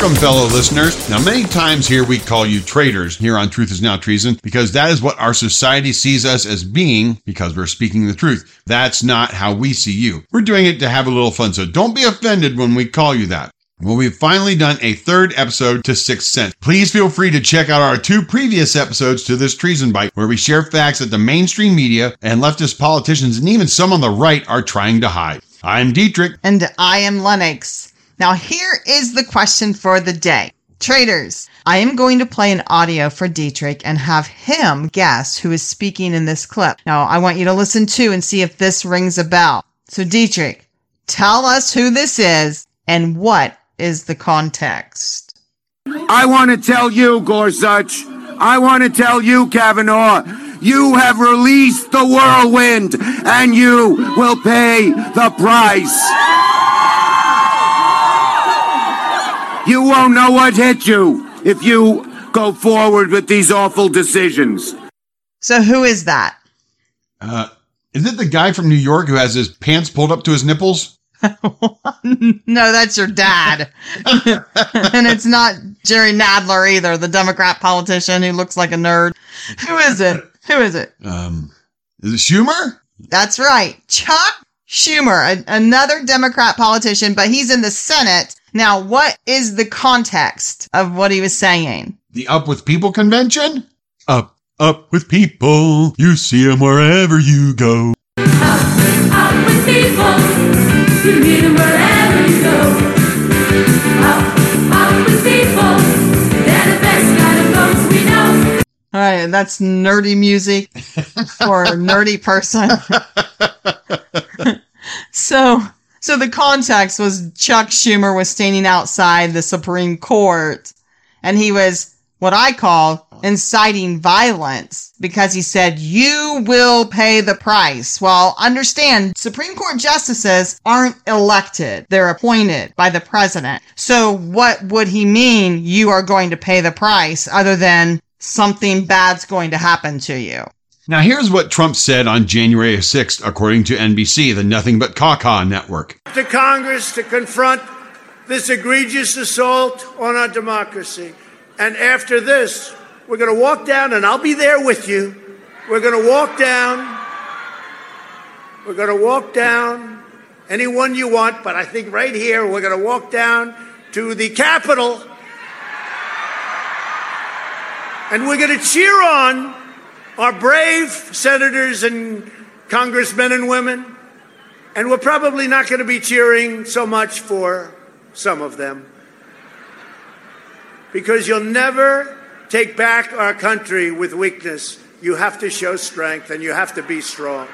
Welcome, fellow listeners. Now, many times here we call you traitors here on Truth is Now Treason because that is what our society sees us as being because we're speaking the truth. That's not how we see you. We're doing it to have a little fun, so don't be offended when we call you that. Well, we've finally done a third episode to Sixth Sense. Please feel free to check out our two previous episodes to this treason bite, where we share facts that the mainstream media and leftist politicians and even some on the right are trying to hide. I'm Dietrich. And I am Lennox. Now, here is the question for the day. Traitors, I am going to play an audio for Dietrich and have him guess who is speaking in this clip. Now, I want you to listen to and see if this rings a bell. So, Dietrich, tell us who this is and what is the context. I want to tell you, Gorsuch. I want to tell you, Kavanaugh. You have released the whirlwind and you will pay the price. You won't know what hit you if you go forward with these awful decisions. So, who is that? Uh, is it the guy from New York who has his pants pulled up to his nipples? no, that's your dad. and it's not Jerry Nadler either, the Democrat politician who looks like a nerd. Who is it? Who is it? Um, is it Schumer? That's right. Chuck Schumer, a- another Democrat politician, but he's in the Senate now, what is the context of what he was saying? The Up with People convention? Up, up with people. You see them wherever you go. Up, up with people. You meet them wherever you go. Up, up with people. They're the best kind of folks we know. All right, that's nerdy music for a nerdy person. so so the context was Chuck Schumer was standing outside the Supreme Court and he was what I call inciting violence because he said, you will pay the price. Well, understand Supreme Court justices aren't elected. They're appointed by the president. So what would he mean? You are going to pay the price other than something bad's going to happen to you. Now, here's what Trump said on January 6th, according to NBC, the Nothing But Caca network. To Congress to confront this egregious assault on our democracy. And after this, we're going to walk down, and I'll be there with you. We're going to walk down. We're going to walk down anyone you want, but I think right here, we're going to walk down to the Capitol. And we're going to cheer on our brave senators and congressmen and women, and we're probably not going to be cheering so much for some of them. Because you'll never take back our country with weakness. You have to show strength and you have to be strong.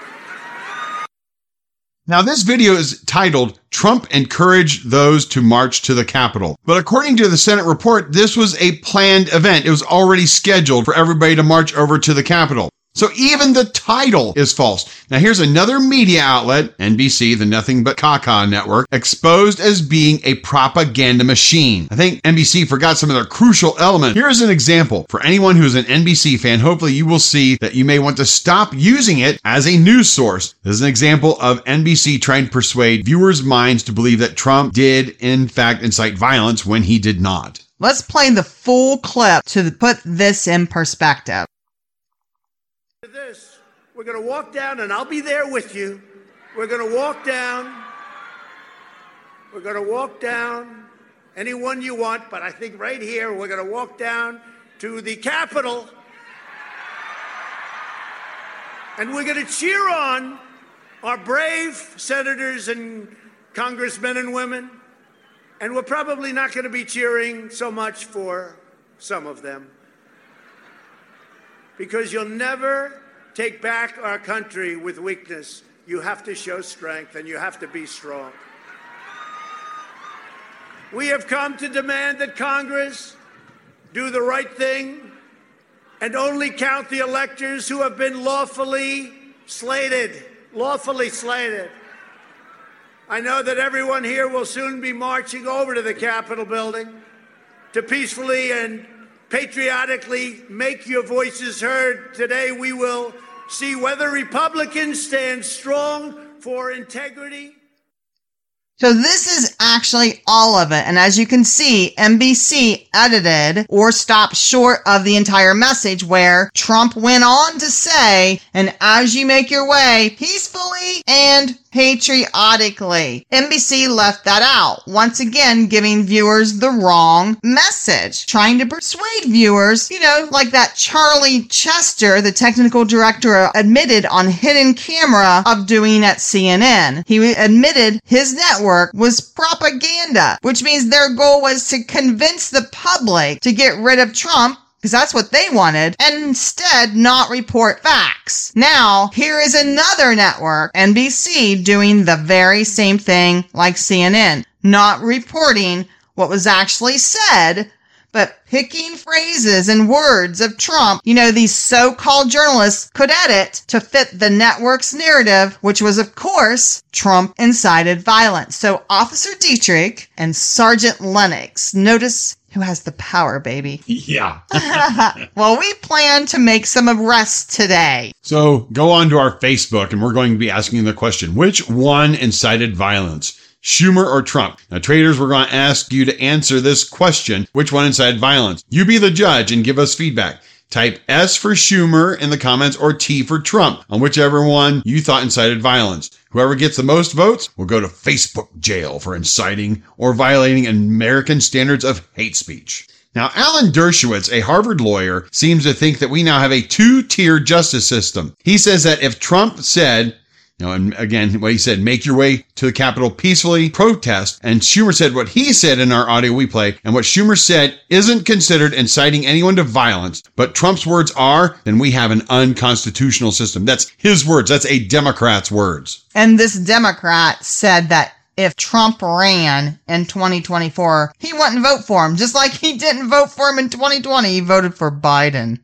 Now, this video is titled Trump Encouraged Those to March to the Capitol. But according to the Senate report, this was a planned event. It was already scheduled for everybody to march over to the Capitol. So even the title is false. Now here's another media outlet, NBC, the Nothing But Caca network, exposed as being a propaganda machine. I think NBC forgot some of their crucial elements. Here's an example. For anyone who's an NBC fan, hopefully you will see that you may want to stop using it as a news source. This is an example of NBC trying to persuade viewers' minds to believe that Trump did in fact incite violence when he did not. Let's play the full clip to put this in perspective. This, we're going to walk down, and I'll be there with you. We're going to walk down. We're going to walk down anyone you want, but I think right here we're going to walk down to the Capitol. And we're going to cheer on our brave senators and congressmen and women. And we're probably not going to be cheering so much for some of them because you'll never take back our country with weakness. You have to show strength and you have to be strong. We have come to demand that Congress do the right thing and only count the electors who have been lawfully slated. Lawfully slated. I know that everyone here will soon be marching over to the Capitol building to peacefully and patriotically make your voices heard. Today we will see whether Republicans stand strong for integrity. So this is actually all of it. And as you can see, NBC edited or stopped short of the entire message where Trump went on to say, and as you make your way peacefully and patriotically. NBC left that out, once again giving viewers the wrong message, trying to persuade viewers, you know, like that Charlie Chester, the technical director, admitted on hidden camera of doing at CNN. He admitted his network was propaganda, which means their goal was to convince the public to get rid of Trump because that's what they wanted, and instead not report facts. Now, here is another network, NBC, doing the very same thing like CNN, not reporting what was actually said, but picking phrases and words of Trump, you know, these so-called journalists could edit to fit the network's narrative, which was, of course, Trump incited violence. So Officer Dietrich and Sergeant Lennox, notice who has the power, baby. Yeah. well, we plan to make some arrests today. So go on to our Facebook and we're going to be asking the question, which one incited violence? Schumer or Trump? Now, traitors, we're going to ask you to answer this question. Which one incited violence? You be the judge and give us feedback. Type S for Schumer in the comments or T for Trump on whichever one you thought incited violence. Whoever gets the most votes will go to Facebook jail for inciting or violating American standards of hate speech. Now, Alan Dershowitz, a Harvard lawyer, seems to think that we now have a two-tier justice system. He says that if Trump said, know, and again, what he said, make your way to the Capitol peacefully, protest. And Schumer said what he said in our audio we play. And what Schumer said isn't considered inciting anyone to violence, but Trump's words are, then we have an unconstitutional system. That's his words. That's a Democrat's words. And this Democrat said that if Trump ran in 2024, he wouldn't vote for him, just like he didn't vote for him in 2020. He voted for Biden.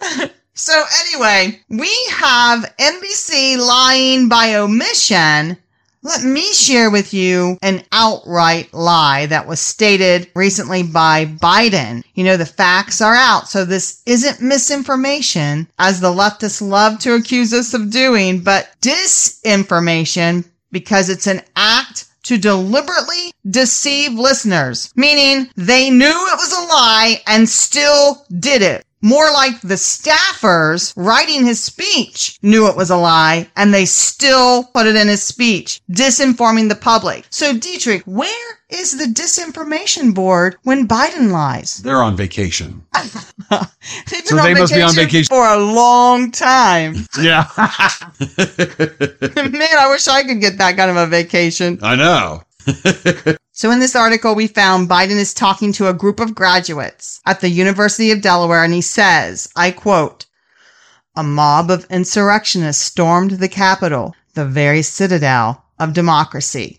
So anyway, we have NBC lying by omission. Let me share with you an outright lie that was stated recently by Biden. You know, the facts are out. So this isn't misinformation as the leftists love to accuse us of doing, but disinformation because it's an act to deliberately deceive listeners, meaning they knew it was a lie and still did it. More like the staffers writing his speech knew it was a lie and they still put it in his speech, disinforming the public. So Dietrich, where is the disinformation board when Biden lies? They're on vacation. They've been So they must be on vacation. for a long time. Yeah. Man, I wish I could get that kind of a vacation. I know. So in this article, we found Biden is talking to a group of graduates at the University of Delaware, and he says, I quote, a mob of insurrectionists stormed the Capitol, the very citadel of democracy.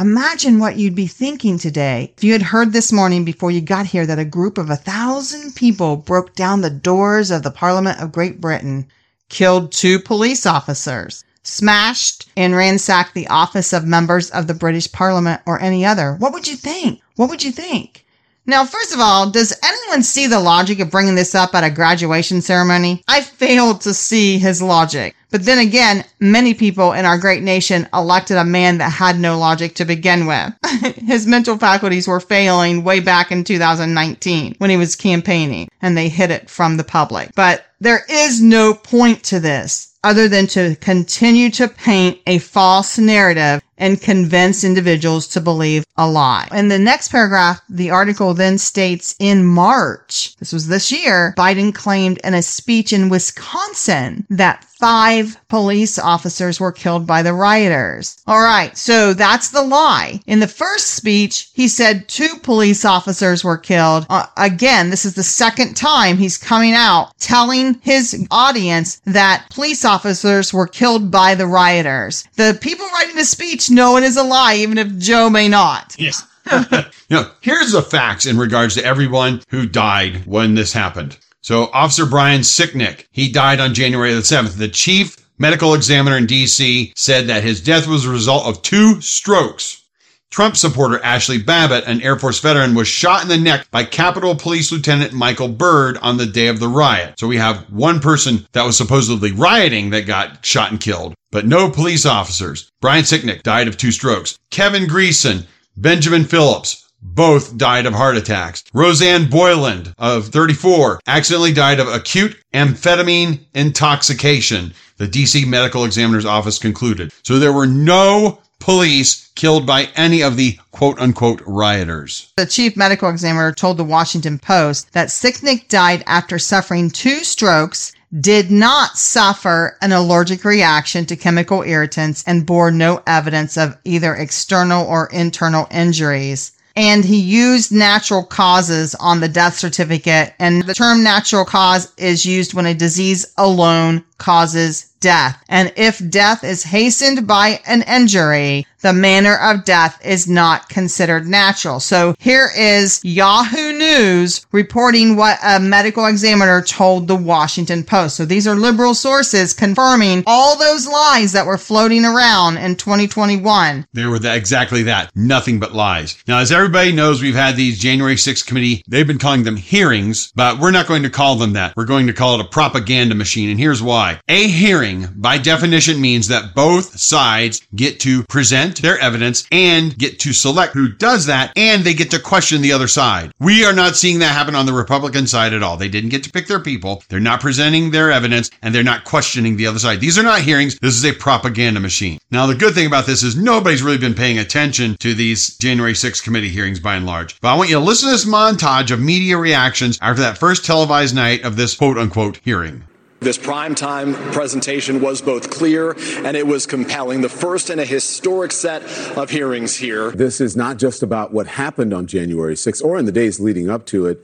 Imagine what you'd be thinking today if you had heard this morning before you got here that a group of a thousand people broke down the doors of the Parliament of Great Britain, killed two police officers, smashed and ransacked the office of members of the British Parliament or any other. What would you think? What would you think? Now, first of all, does anyone see the logic of bringing this up at a graduation ceremony? I failed to see his logic. But then again, many people in our great nation elected a man that had no logic to begin with. his mental faculties were failing way back in 2019 when he was campaigning and they hid it from the public. But there is no point to this other than to continue to paint a false narrative and convince individuals to believe a lie. In the next paragraph, the article then states in March, this was this year, Biden claimed in a speech in Wisconsin that five police officers were killed by the rioters. All right. So that's the lie. In the first speech, he said two police officers were killed. Uh, again, this is the second time he's coming out telling his audience that police officers were killed by the rioters. The people writing the speech know it is a lie, even if Joe may not. Yes. you know, here's the facts in regards to everyone who died when this happened. So, Officer Brian Sicknick, he died on January the 7th. The chief medical examiner in DC said that his death was a result of two strokes. Trump supporter Ashli Babbitt, an Air Force veteran, was shot in the neck by Capitol Police Lieutenant Michael Byrd on the day of the riot. So we have one person that was supposedly rioting that got shot and killed, but no police officers. Brian Sicknick died of two strokes. Kevin Greeson, Benjamin Phillips, both died of heart attacks. Rosanne Boyland of 34 accidentally died of acute amphetamine intoxication. The DC Medical Examiner's Office concluded. So there were no police killed by any of the quote unquote rioters. The chief medical examiner told the Washington Post that Sicknick died after suffering two strokes, did not suffer an allergic reaction to chemical irritants, and bore no evidence of either external or internal injuries and he used natural causes on the death certificate. And the term natural cause is used when a disease alone causes death. And if death is hastened by an injury, the manner of death is not considered natural. So here is Yahoo News reporting what a medical examiner told the Washington Post. So these are liberal sources confirming all those lies that were floating around in 2021. They were exactly that. Nothing but lies. Now, as everybody knows, we've had these January 6th committee. They've been calling them hearings, but we're not going to call them that. We're going to call it a propaganda machine. And here's why. A hearing, by definition, means that both sides get to present their evidence and get to select who does that, and they get to question the other side. We are not seeing that happen on the Republican side at all. They didn't get to pick their people. They're not presenting their evidence, and they're not questioning the other side. These are not hearings. This is a propaganda machine. Now, the good thing about this is nobody's really been paying attention to these January 6th committee hearings by and large. But I want you to listen to this montage of media reactions after that first televised night of this quote unquote hearing. This primetime presentation was both clear and it was compelling. The first in a historic set of hearings here. This is not just about what happened on January 6th or in the days leading up to it.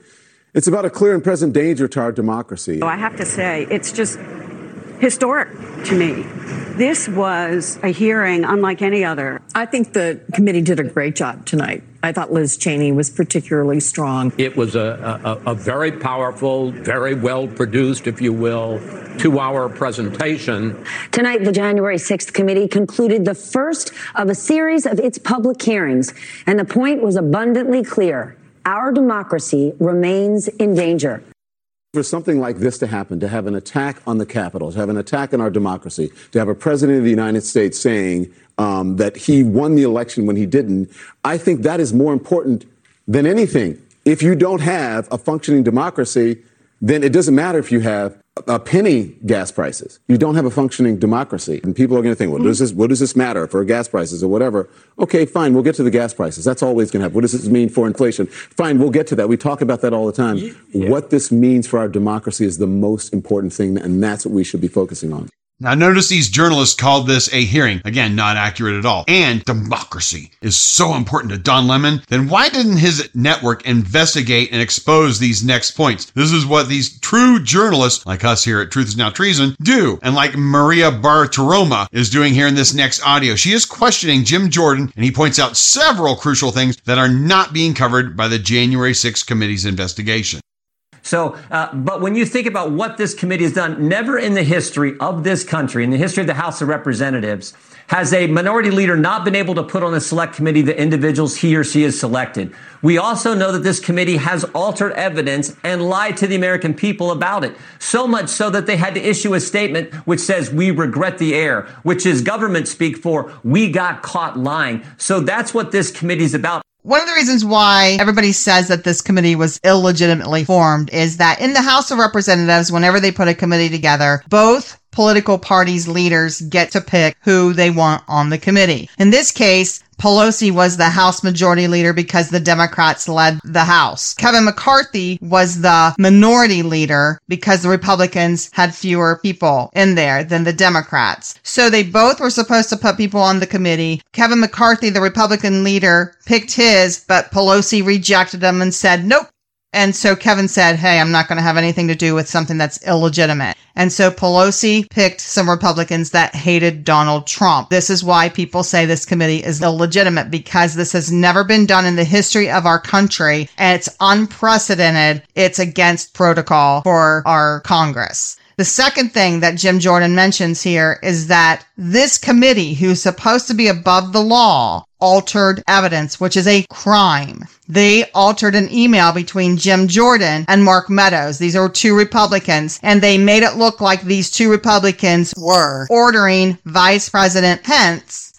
It's about a clear and present danger to our democracy. I have to say, it's just historic to me. This was a hearing unlike any other. I think the committee did a great job tonight. I thought Liz Cheney was particularly strong. It was a, a, a very powerful, very well produced, if you will, two hour presentation. Tonight, the January 6th committee concluded the first of a series of its public hearings, and the point was abundantly clear. Our democracy remains in danger for something like this to happen, to have an attack on the Capitol, to have an attack on our democracy, to have a president of the United States saying um, that he won the election when he didn't, I think that is more important than anything. If you don't have a functioning democracy, then it doesn't matter if you have a penny gas prices. You don't have a functioning democracy. And people are going to think, well, does this, what does this matter for gas prices or whatever? Okay, fine, we'll get to the gas prices. That's always going to happen. What does this mean for inflation? Fine, we'll get to that. We talk about that all the time. Yeah. What this means for our democracy is the most important thing, and that's what we should be focusing on. Now, notice these journalists called this a hearing. Again, not accurate at all. And democracy is so important to Don Lemon. Then why didn't his network investigate and expose these next points? This is what these true journalists, like us here at Truth is Now Treason, do. And like Maria Bartiromo is doing here in this next audio. She is questioning Jim Jordan, and he points out several crucial things that are not being covered by the January 6th committee's investigation. So, uh, but when you think about what this committee has done, never in the history of this country, in the history of the House of Representatives, has a minority leader not been able to put on a select committee the individuals he or she has selected. We also know that this committee has altered evidence and lied to the American people about it. So much so that they had to issue a statement which says, we regret the error, which is government speak for, we got caught lying. So that's what this committee is about. One of the reasons why everybody says that this committee was illegitimately formed is that in the House of Representatives, whenever they put a committee together, both political parties' leaders get to pick who they want on the committee. In this case, Pelosi was the House Majority Leader because the Democrats led the House. Kevin McCarthy was the Minority Leader because the Republicans had fewer people in there than the Democrats. So they both were supposed to put people on the committee. Kevin McCarthy, the Republican leader, picked his, but Pelosi rejected him and said, nope, and so Kevin said, Hey, I'm not going to have anything to do with something that's illegitimate. And so Pelosi picked some Republicans that hated Donald Trump. This is why people say this committee is illegitimate because this has never been done in the history of our country and it's unprecedented. It's against protocol for our Congress. The second thing that Jim Jordan mentions here is that this committee, who's supposed to be above the law, altered evidence, which is a crime. They altered an email between Jim Jordan and Mark Meadows. These are two Republicans, and they made it look like these two Republicans were ordering Vice President Pence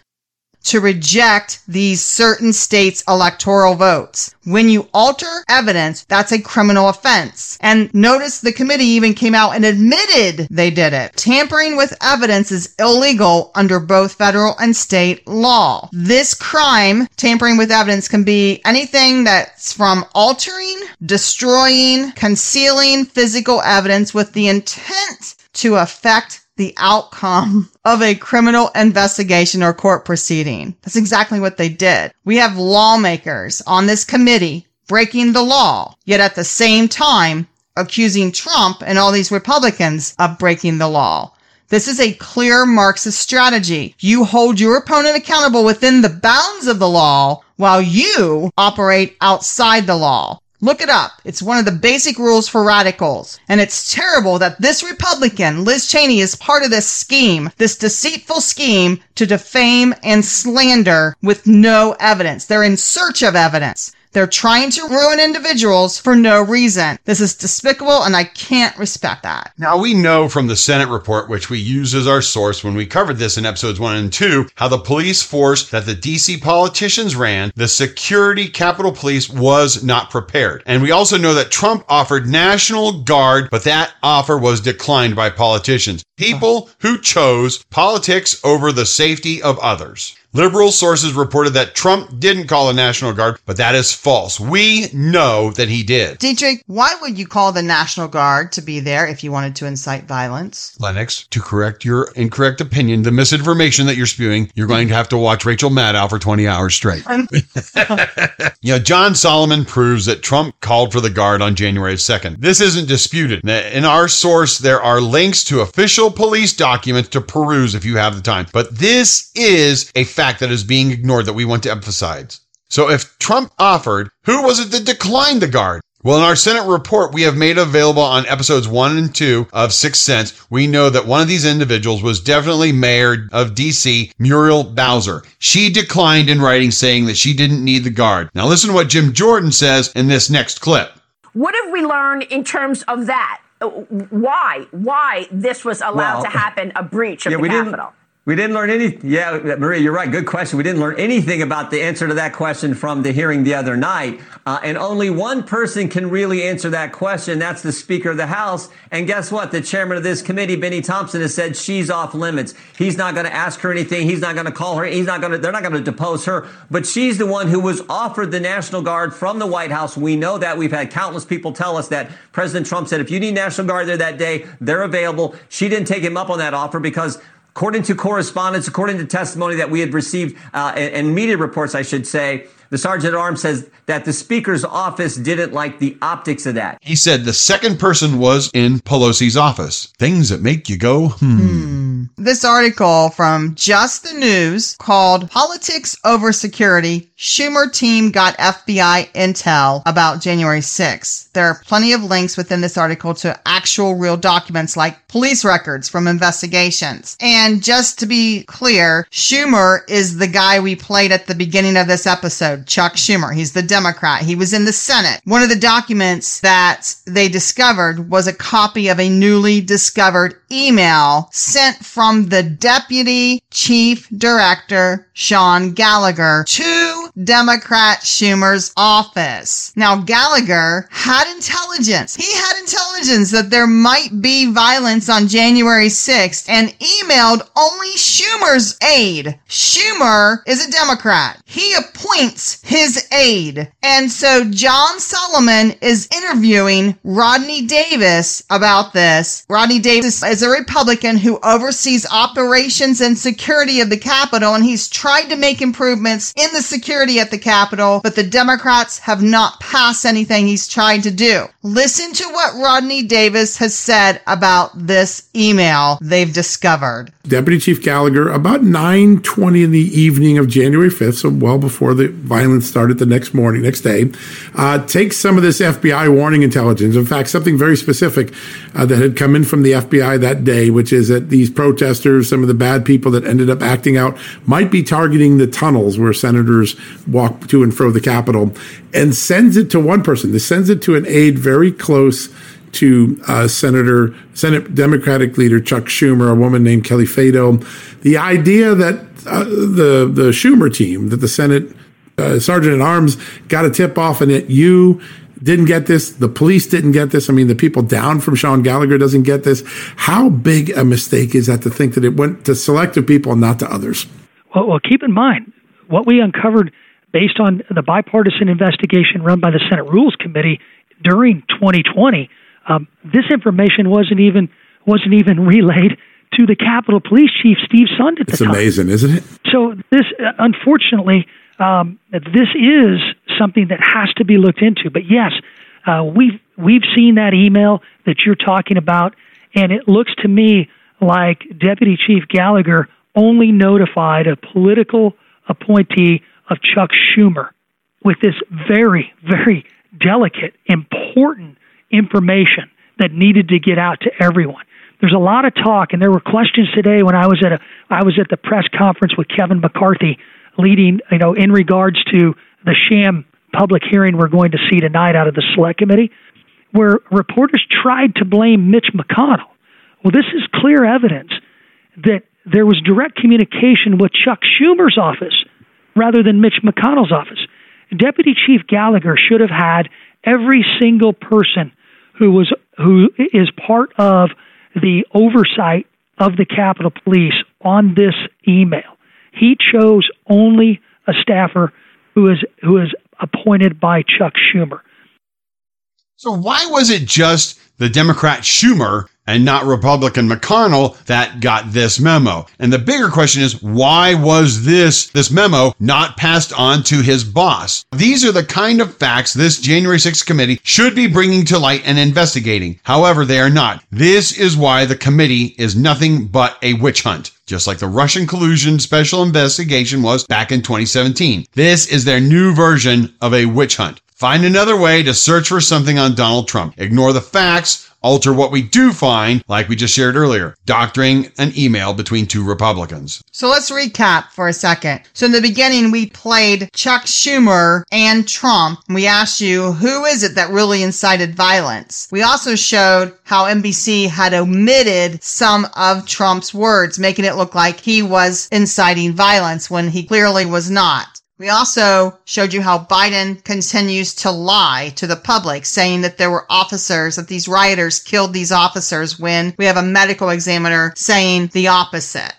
to reject these certain states' electoral votes. When you alter evidence, that's a criminal offense. And notice the committee even came out and admitted they did it. Tampering with evidence is illegal under both federal and state law. This crime, tampering with evidence, can be anything that's from altering, destroying, concealing physical evidence with the intent to affect the outcome of a criminal investigation or court proceeding. That's exactly what they did. We have lawmakers on this committee breaking the law, yet at the same time accusing Trump and all these Republicans of breaking the law. This is a clear Marxist strategy. You hold your opponent accountable within the bounds of the law while you operate outside the law. Look it up. It's one of the basic rules for radicals. And it's terrible that this Republican, Liz Cheney, is part of this scheme, this deceitful scheme to defame and slander with no evidence. They're in search of evidence. They're trying to ruin individuals for no reason. This is despicable and I can't respect that. Now, we know from the Senate report, which we use as our source when we covered this in episodes one and two, how the police force that the DC politicians ran, the security Capitol Police was not prepared. And we also know that Trump offered National Guard, but that offer was declined by politicians. People who chose politics over the safety of others. Liberal sources reported that Trump didn't call the National Guard, but that is false. We know that he did. Dietrich, why would you call the National Guard to be there if you wanted to incite violence? Lennox, to correct your incorrect opinion, the misinformation that you're spewing, you're going to have to watch Rachel Maddow for 20 hours straight. you know, John Solomon proves that Trump called for the Guard on January 2nd. This isn't disputed. In our source, there are links to official police documents to peruse if you have the time. But this is a fact fact that is being ignored that we want to emphasize. So if Trump offered, who was it that declined the guard? Well, in our Senate report we have made available on episodes one and two of Sixth Sense, we know that one of these individuals was definitely Mayor of DC, Muriel Bowser. She declined in writing saying that she didn't need the guard. Now listen to what Jim Jordan says in this next clip. What have we learned in terms of that? Why? Why this was allowed well, to happen, a breach of yeah, the Capitol? We didn't learn any. Yeah, Maria, you're right. Good question. We didn't learn anything about the answer to that question from the hearing the other night. Uh, and only one person can really answer that question. That's the Speaker of the House. And guess what? The chairman of this committee, Bennie Thompson, has said she's off limits. He's not going to ask her anything. He's not going to call her. He's not going to. They're not going to depose her. But she's the one who was offered the National Guard from the White House. We know that. We've had countless people tell us that President Trump said if you need National Guard there that day, they're available. She didn't take him up on that offer because According to correspondence, according to testimony that we had received uh, and, and media reports, I should say, the sergeant at arms says that the speaker's office didn't like the optics of that. He said the second person was in Pelosi's office. Things that make you go, hmm. hmm. This article from Just the News called Politics Over Security Schumer team got FBI intel about January 6th. There are plenty of links within this article to actual real documents like police records from investigations. And just to be clear, Schumer is the guy we played at the beginning of this episode, Chuck Schumer. He's the Democrat. He was in the Senate. One of the documents that they discovered was a copy of a newly discovered email sent from the deputy chief director, Sean Gallagher, to Democrat Schumer's office. Now, Gallagher had intelligence. He had intelligence that there might be violence on January 6th and emailed only Schumer's aide. Schumer is a Democrat. He appoints his aide. And so John Solomon is interviewing Rodney Davis about this. Rodney Davis is a Republican who oversees operations and security of the Capitol, and he's tried to make improvements in the security security at the Capitol, but the Democrats have not passed anything he's tried to do. Listen to what Rodney Davis has said about this email they've discovered. Deputy Chief Gallagher, about 9:20 in the evening of January 5th, so well before the violence started the next morning, next day, uh, takes some of this FBI warning intelligence. In fact, something very specific uh, that had come in from the FBI that day, which is that these protesters, some of the bad people that ended up acting out, might be targeting the tunnels where senators walk to and fro the Capitol, and sends it to one person. This sends it to an aide very close to uh, Senator, Senate Democratic leader Chuck Schumer, a woman named Kelly Fado. The idea that uh, the the Schumer team, that the Senate uh, sergeant at arms got a tip off, and that you didn't get this, the police didn't get this. I mean, the people down from Sean Gallagher doesn't get this. How big a mistake is that to think that it went to selective people and not to others? Well, well keep in mind what we uncovered based on the bipartisan investigation run by the Senate Rules Committee during 2020 um, this information wasn't even wasn't even relayed to the Capitol Police Chief Steve Sund at the it's time. amazing, isn't it? So this, uh, unfortunately, um, this is something that has to be looked into. But yes, uh, we've we've seen that email that you're talking about, and it looks to me like Deputy Chief Gallagher only notified a political appointee of Chuck Schumer with this very, very delicate, important information that needed to get out to everyone. There's a lot of talk, and there were questions today when I was at a I was at the press conference with Kevin McCarthy, leading you know in regards to the sham public hearing we're going to see tonight out of the select committee, where reporters tried to blame Mitch McConnell. Well, this is clear evidence that there was direct communication with Chuck Schumer's office rather than Mitch McConnell's office. Deputy Chief Gallagher should have had every single person who was who is part of the oversight of the Capitol Police on this email. He chose only a staffer who is who is appointed by Chuck Schumer. So why was it just the Democrat Schumer and not Republican McConnell that got this memo. And the bigger question is, why was this, this memo not passed on to his boss? These are the kind of facts this January 6th committee should be bringing to light and investigating. However, they are not. This is why the committee is nothing but a witch hunt just like the Russian collusion special investigation was back in 2017. This is their new version of a witch hunt. Find another way to search for something on Donald Trump. Ignore the facts alter what we do find, like we just shared earlier, doctoring an email between two Republicans. So let's recap for a second. So in the beginning, we played Chuck Schumer and Trump. And We asked you, who is it that really incited violence? We also showed how NBC had omitted some of Trump's words, making it look like he was inciting violence when he clearly was not. We also showed you how Biden continues to lie to the public, saying that there were officers, that these rioters killed these officers when we have a medical examiner saying the opposite.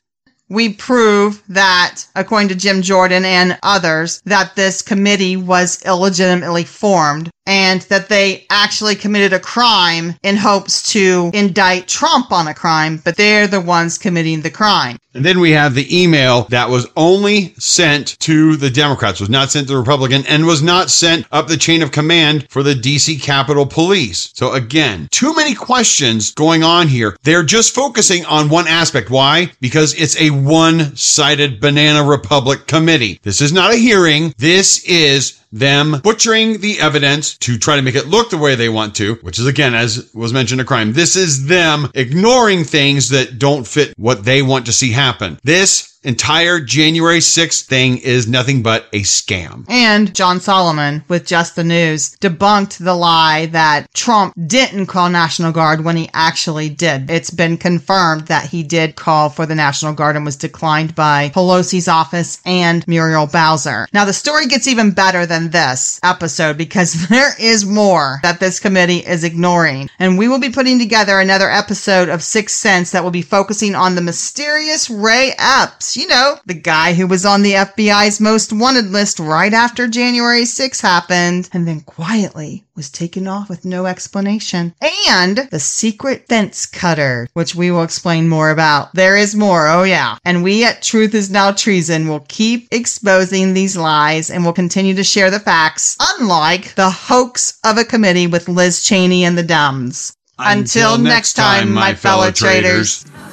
We prove that, according to Jim Jordan and others, that this committee was illegitimately formed and that they actually committed a crime in hopes to indict Trump on a crime, but they're the ones committing the crime. And then we have the email that was only sent to the Democrats, was not sent to the Republican, and was not sent up the chain of command for the DC Capitol Police. So again, too many questions going on here. They're just focusing on one aspect. Why? Because it's a one-sided banana republic committee. This is not a hearing. This is them butchering the evidence to try to make it look the way they want to, which is again, as was mentioned, a crime. This is them ignoring things that don't fit what they want to see happen. This entire January 6th thing is nothing but a scam. And John Solomon with Just the News debunked the lie that Trump didn't call National Guard when he actually did. It's been confirmed that he did call for the National Guard and was declined by Pelosi's office and Muriel Bowser. Now the story gets even better than this episode because there is more that this committee is ignoring. And we will be putting together another episode of Sixth Sense that will be focusing on the mysterious Ray Epps Yes, you know, the guy who was on the FBI's most wanted list right after January 6 happened and then quietly was taken off with no explanation. And the secret fence cutter, which we will explain more about. There is more, oh yeah. And we at Truth is Now Treason will keep exposing these lies and will continue to share the facts, unlike the hoax of a committee with Liz Cheney and the Dumbs. Until, Until next time, my fellow, fellow traitors. traitors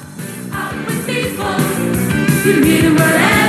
see me tomorrow.